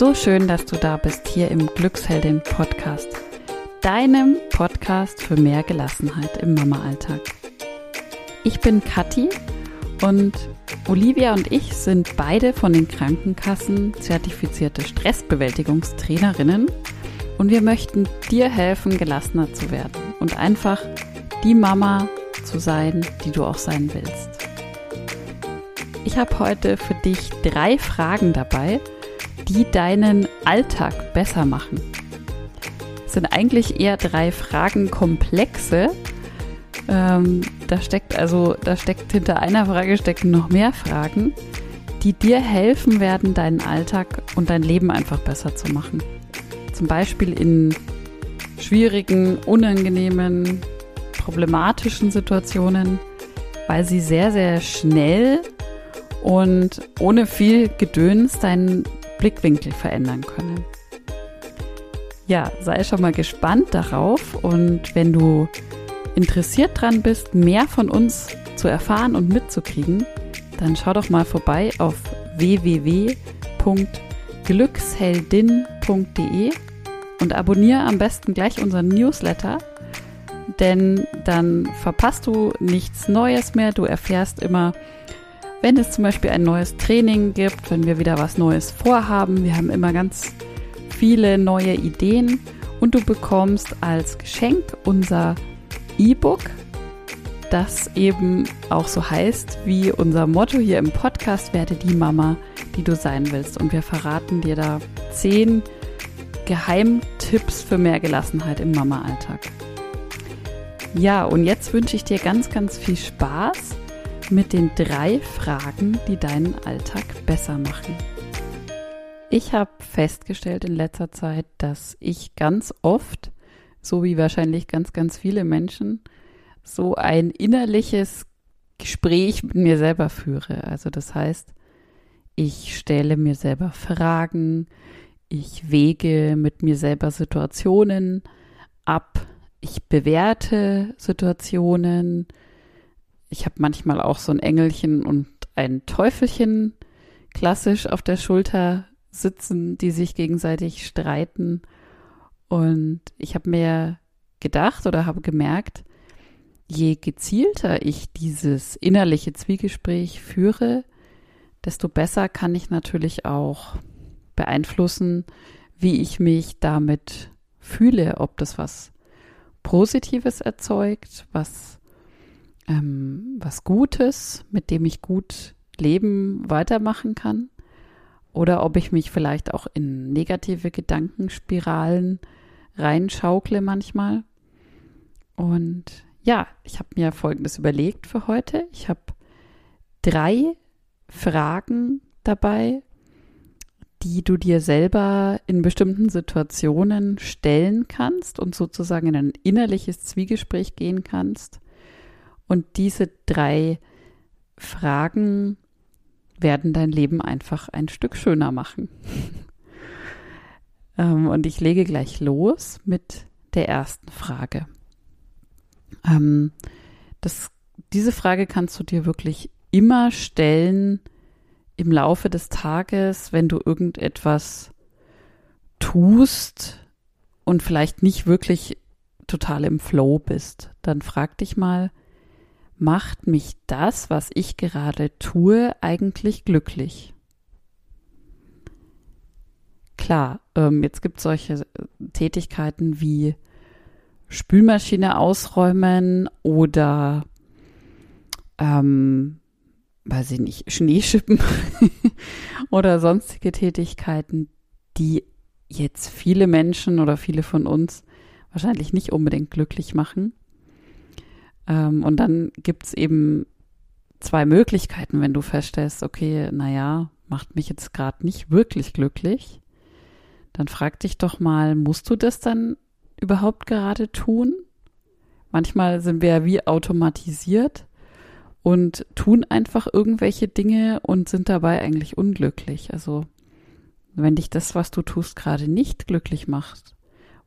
So schön, dass du da bist hier im Glücksheldin Podcast, deinem Podcast für mehr Gelassenheit im Mama-Alltag. Ich bin Kathi und Olivia und ich sind beide von den Krankenkassen zertifizierte Stressbewältigungstrainerinnen und wir möchten dir helfen, gelassener zu werden und einfach die Mama zu sein, die du auch sein willst. Ich habe heute für dich drei Fragen dabei, die deinen Alltag besser machen. Es sind eigentlich eher drei Fragenkomplexe. Ähm, da steckt also, da steckt hinter einer Frage stecken noch mehr Fragen, die dir helfen werden, deinen Alltag und dein Leben einfach besser zu machen. Zum Beispiel in schwierigen, unangenehmen, problematischen Situationen, weil sie sehr, sehr schnell und ohne viel Gedöns deinen Blickwinkel verändern können. Ja, sei schon mal gespannt darauf und wenn du interessiert dran bist, mehr von uns zu erfahren und mitzukriegen, dann schau doch mal vorbei auf www.glücksheldin.de und abonniere am besten gleich unseren Newsletter, denn dann verpasst du nichts Neues mehr. Du erfährst immer, wenn es zum Beispiel ein neues Training gibt, wenn wir wieder was Neues vorhaben. Wir haben immer ganz viele neue Ideen und du bekommst als Geschenk unser E-Book, das eben auch so heißt wie unser Motto hier im Podcast, werde die Mama, die du sein willst. Und wir verraten dir da zehn Geheimtipps für mehr Gelassenheit im Mama-Alltag. Ja, und jetzt wünsche ich dir ganz, ganz viel Spaß mit den drei Fragen, die deinen Alltag besser machen. Ich habe festgestellt in letzter Zeit, dass ich ganz oft, so wie wahrscheinlich ganz, ganz viele Menschen, so ein innerliches Gespräch mit mir selber führe. Also das heißt, ich stelle mir selber Fragen, ich wege mit mir selber Situationen ab, ich bewerte Situationen, ich habe manchmal auch so ein Engelchen und ein Teufelchen klassisch auf der Schulter sitzen, die sich gegenseitig streiten. Und ich habe mir gedacht oder habe gemerkt, je gezielter ich dieses innerliche Zwiegespräch führe, desto besser kann ich natürlich auch beeinflussen, wie ich mich damit fühle, ob das was Positives erzeugt, was ähm, was Gutes, mit dem ich gut leben, weitermachen kann. Oder ob ich mich vielleicht auch in negative Gedankenspiralen reinschaukle manchmal. Und ja, ich habe mir Folgendes überlegt für heute. Ich habe drei Fragen dabei, die du dir selber in bestimmten Situationen stellen kannst und sozusagen in ein innerliches Zwiegespräch gehen kannst und diese drei Fragen werden dein Leben einfach ein Stück schöner machen. ähm, und ich lege gleich los mit der ersten Frage. Ähm, das, diese Frage kannst du dir wirklich immer stellen im Laufe des Tages, wenn du irgendetwas tust und vielleicht nicht wirklich total im Flow bist. Dann frag dich mal, macht mich das, was ich gerade tue, eigentlich glücklich? Klar, ähm, jetzt gibt es solche äh, Tätigkeiten wie Spülmaschine ausräumen oder, ähm, weiß ich nicht, Schneeschippen oder sonstige Tätigkeiten, die jetzt viele Menschen oder viele von uns wahrscheinlich nicht unbedingt glücklich machen. Ähm, und dann gibt es eben zwei Möglichkeiten, wenn du feststellst, okay, naja, macht mich jetzt gerade nicht wirklich glücklich. Dann frag dich doch mal, musst du das dann überhaupt gerade tun? Manchmal sind wir ja wie automatisiert und tun einfach irgendwelche Dinge und sind dabei eigentlich unglücklich. Also wenn dich das, was du tust, gerade nicht glücklich macht,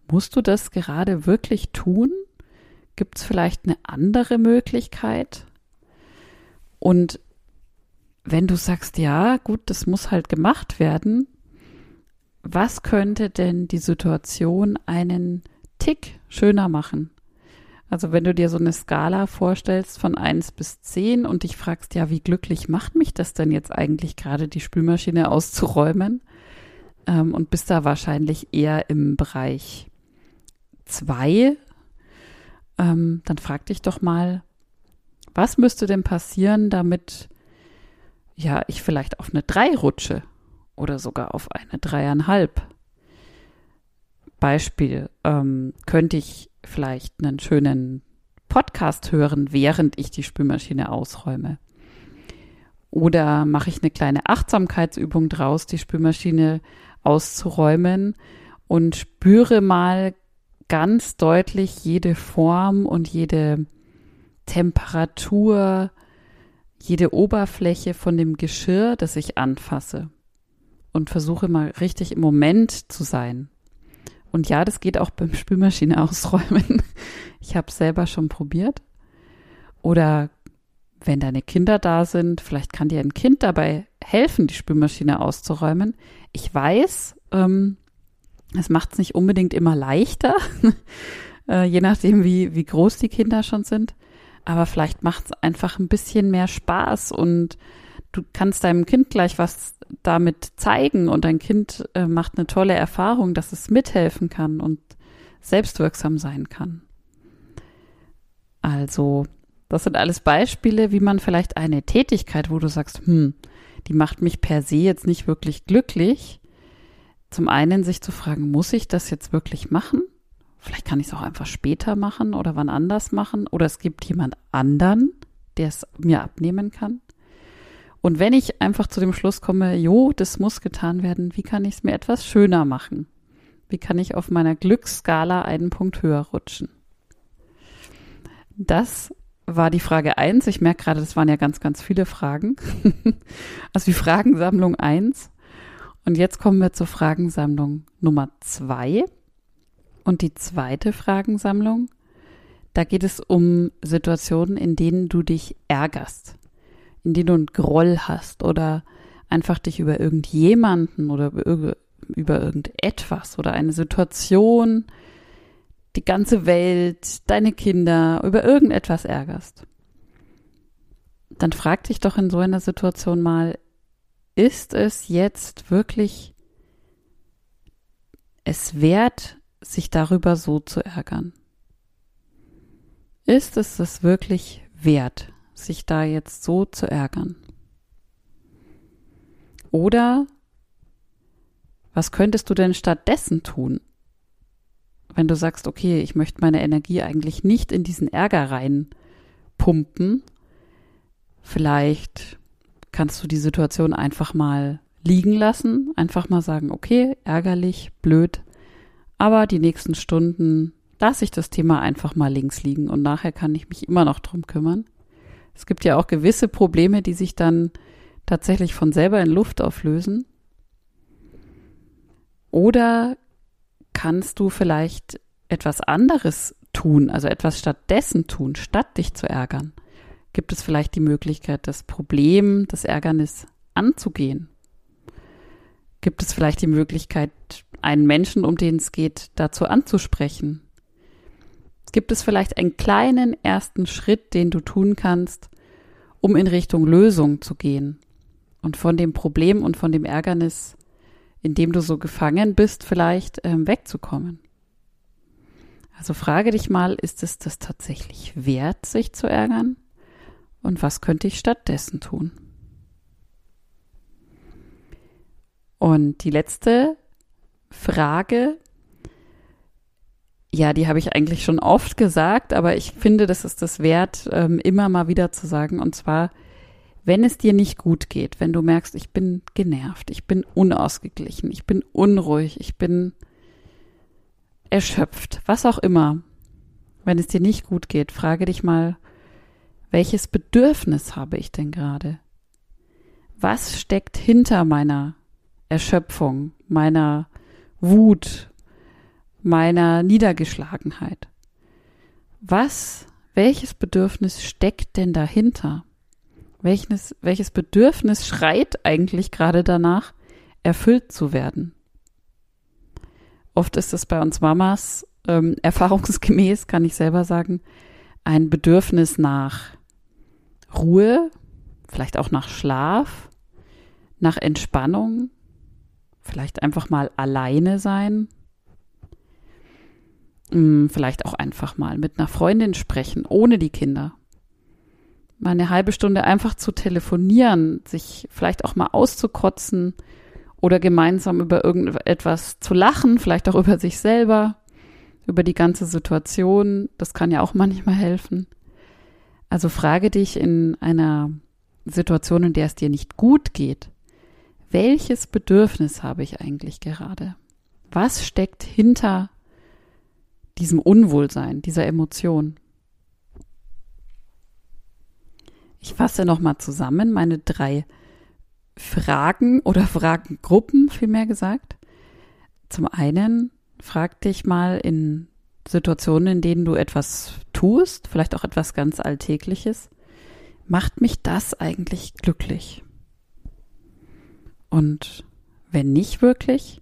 musst du das gerade wirklich tun? Gibt es vielleicht eine andere Möglichkeit? Und wenn du sagst, ja, gut, das muss halt gemacht werden, was könnte denn die Situation einen Tick schöner machen? Also wenn du dir so eine Skala vorstellst von eins bis zehn und dich fragst, ja, wie glücklich macht mich das denn jetzt eigentlich gerade, die Spülmaschine auszuräumen? Ähm, und bist da wahrscheinlich eher im Bereich zwei, ähm, dann frag dich doch mal, was müsste denn passieren, damit ja ich vielleicht auf eine drei rutsche oder sogar auf eine dreieinhalb? Beispiel, ähm, könnte ich vielleicht einen schönen Podcast hören, während ich die Spülmaschine ausräume? Oder mache ich eine kleine Achtsamkeitsübung draus, die Spülmaschine auszuräumen und spüre mal ganz deutlich jede Form und jede Temperatur, jede Oberfläche von dem Geschirr, das ich anfasse. Und versuche mal richtig im Moment zu sein. Und ja, das geht auch beim Spülmaschine ausräumen. Ich habe es selber schon probiert. Oder wenn deine Kinder da sind, vielleicht kann dir ein Kind dabei helfen, die Spülmaschine auszuräumen. Ich weiß, ähm, es macht es nicht unbedingt immer leichter, äh, je nachdem, wie, wie groß die Kinder schon sind. Aber vielleicht macht es einfach ein bisschen mehr Spaß und du kannst deinem Kind gleich was damit zeigen und dein Kind äh, macht eine tolle Erfahrung, dass es mithelfen kann und selbstwirksam sein kann. Also, das sind alles Beispiele, wie man vielleicht eine Tätigkeit, wo du sagst, hm, die macht mich per se jetzt nicht wirklich glücklich, zum einen sich zu fragen, muss ich das jetzt wirklich machen? Vielleicht kann ich es auch einfach später machen oder wann anders machen. Oder es gibt jemand anderen, der es mir abnehmen kann. Und wenn ich einfach zu dem Schluss komme, jo, das muss getan werden, wie kann ich es mir etwas schöner machen? Wie kann ich auf meiner Glücksskala einen Punkt höher rutschen? Das war die Frage eins. Ich merke gerade, das waren ja ganz, ganz viele Fragen. also die Fragensammlung eins. Und jetzt kommen wir zur Fragensammlung Nummer zwei. Und die zweite Fragensammlung, da geht es um Situationen, in denen du dich ärgerst, in denen du einen Groll hast oder einfach dich über irgendjemanden oder über, irgendetwas oder eine Situation, die ganze Welt, deine Kinder, über irgendetwas ärgerst. Dann frag dich doch in so einer Situation mal, ist es jetzt wirklich es wert, sich darüber so zu ärgern? Ist es es wirklich wert, sich da jetzt so zu ärgern? Oder was könntest du denn stattdessen tun? Wenn du sagst, okay, ich möchte meine Energie eigentlich nicht in diesen Ärger reinpumpen, vielleicht kannst du die Situation einfach mal liegen lassen, einfach mal sagen, okay, ärgerlich, blöd, aber die nächsten Stunden lasse ich das Thema einfach mal links liegen und nachher kann ich mich immer noch drum kümmern. Es gibt ja auch gewisse Probleme, die sich dann tatsächlich von selber in Luft auflösen. Oder kannst du vielleicht etwas anderes tun, also etwas stattdessen tun, statt dich zu ärgern? Gibt es vielleicht die Möglichkeit, das Problem, das Ärgernis anzugehen? Gibt es vielleicht die Möglichkeit, einen Menschen, um den es geht, dazu anzusprechen? Gibt es vielleicht einen kleinen ersten Schritt, den du tun kannst, um in Richtung Lösung zu gehen und von dem Problem und von dem Ärgernis, in dem du so gefangen bist, vielleicht ähm, wegzukommen? Also frage dich mal, ist es das tatsächlich wert, sich zu ärgern? Und was könnte ich stattdessen tun? Und die letzte Frage, ja, die habe ich eigentlich schon oft gesagt, aber ich finde, das ist das wert, ähm, immer mal wieder zu sagen. Und zwar, wenn es dir nicht gut geht, wenn du merkst, ich bin genervt, ich bin unausgeglichen, ich bin unruhig, ich bin erschöpft, was auch immer, wenn es dir nicht gut geht, frage dich mal, welches Bedürfnis habe ich denn gerade? Was steckt hinter meiner Erschöpfung, meiner Wut, meiner Niedergeschlagenheit? Was, welches Bedürfnis steckt denn dahinter? Welches, welches Bedürfnis schreit eigentlich gerade danach, erfüllt zu werden? oft ist es bei uns Mamas ähm, erfahrungsgemäß, kann ich selber sagen, ein Bedürfnis nach Ruhe, vielleicht auch nach Schlaf, nach Entspannung, vielleicht einfach mal alleine sein, hm, vielleicht auch einfach mal mit einer Freundin sprechen, ohne die Kinder. Mal eine halbe Stunde einfach zu telefonieren, sich vielleicht auch mal auszukotzen oder gemeinsam über irgendetwas zu lachen, vielleicht auch über sich selber, über die ganze Situation. Das kann ja auch manchmal helfen. Also frage dich in einer Situation, in der es dir nicht gut geht, welches Bedürfnis habe ich eigentlich gerade? Was steckt hinter diesem Unwohlsein, dieser Emotion? Ich fasse nochmal zusammen meine drei Fragen oder Fragengruppen, vielmehr gesagt. Zum einen, frag dich mal in Situationen, in denen du etwas tust, vielleicht auch etwas ganz Alltägliches, macht mich das eigentlich glücklich? Und wenn nicht wirklich,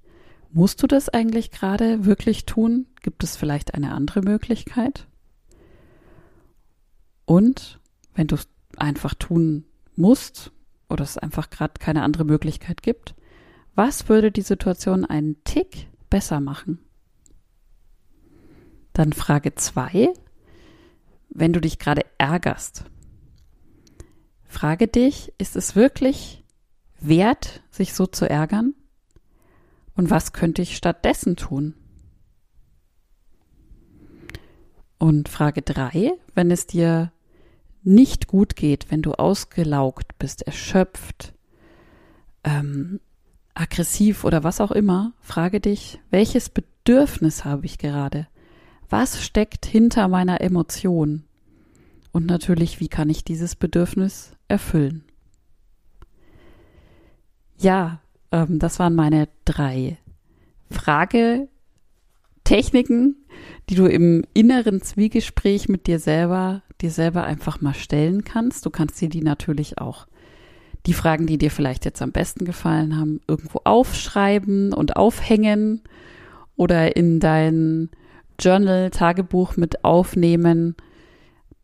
musst du das eigentlich gerade wirklich tun? Gibt es vielleicht eine andere Möglichkeit? Und wenn du es einfach tun musst oder es einfach gerade keine andere Möglichkeit gibt, was würde die Situation einen Tick besser machen? Dann Frage zwei: Wenn du dich gerade ärgerst, frage dich, ist es wirklich wert, sich so zu ärgern? Und was könnte ich stattdessen tun? Und Frage drei: Wenn es dir nicht gut geht, wenn du ausgelaugt bist, erschöpft, ähm, aggressiv oder was auch immer, frage dich, welches Bedürfnis habe ich gerade? Was steckt hinter meiner Emotion? Und natürlich, wie kann ich dieses Bedürfnis erfüllen? Ja, ähm, das waren meine drei Fragetechniken, die du im inneren Zwiegespräch mit dir selber dir selber einfach mal stellen kannst. Du kannst dir die natürlich auch die Fragen, die dir vielleicht jetzt am besten gefallen haben, irgendwo aufschreiben und aufhängen oder in dein Journal, Tagebuch mit aufnehmen,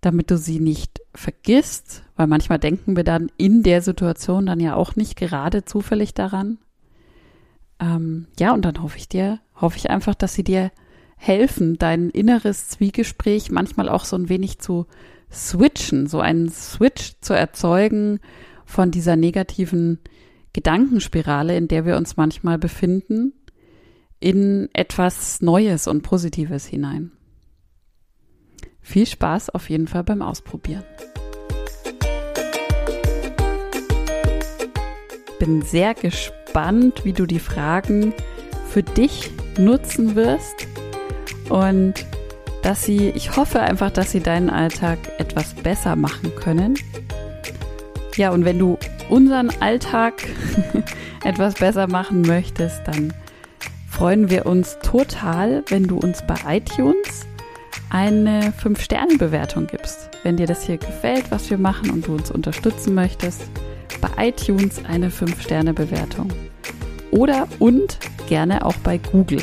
damit du sie nicht vergisst, weil manchmal denken wir dann in der Situation dann ja auch nicht gerade zufällig daran. Ähm, ja, und dann hoffe ich dir, hoffe ich einfach, dass sie dir helfen, dein inneres Zwiegespräch manchmal auch so ein wenig zu switchen, so einen Switch zu erzeugen von dieser negativen Gedankenspirale, in der wir uns manchmal befinden, in etwas Neues und Positives hinein. Viel Spaß auf jeden Fall beim Ausprobieren. Bin sehr gespannt, wie du die Fragen für dich nutzen wirst und dass sie, ich hoffe einfach, dass sie deinen Alltag etwas besser machen können. Ja, und wenn du unseren Alltag etwas besser machen möchtest, dann freuen wir uns total, wenn du uns bei iTunes eine 5-Sterne-Bewertung gibst. Wenn dir das hier gefällt, was wir machen und du uns unterstützen möchtest, bei iTunes eine 5-Sterne-Bewertung. Oder und gerne auch bei Google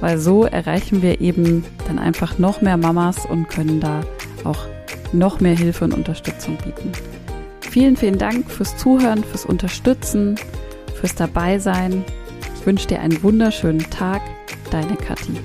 weil so erreichen wir eben dann einfach noch mehr Mamas und können da auch noch mehr Hilfe und Unterstützung bieten. Vielen, vielen Dank fürs Zuhören, fürs Unterstützen, fürs Dabeisein. Ich wünsche dir einen wunderschönen Tag. Deine Kathi.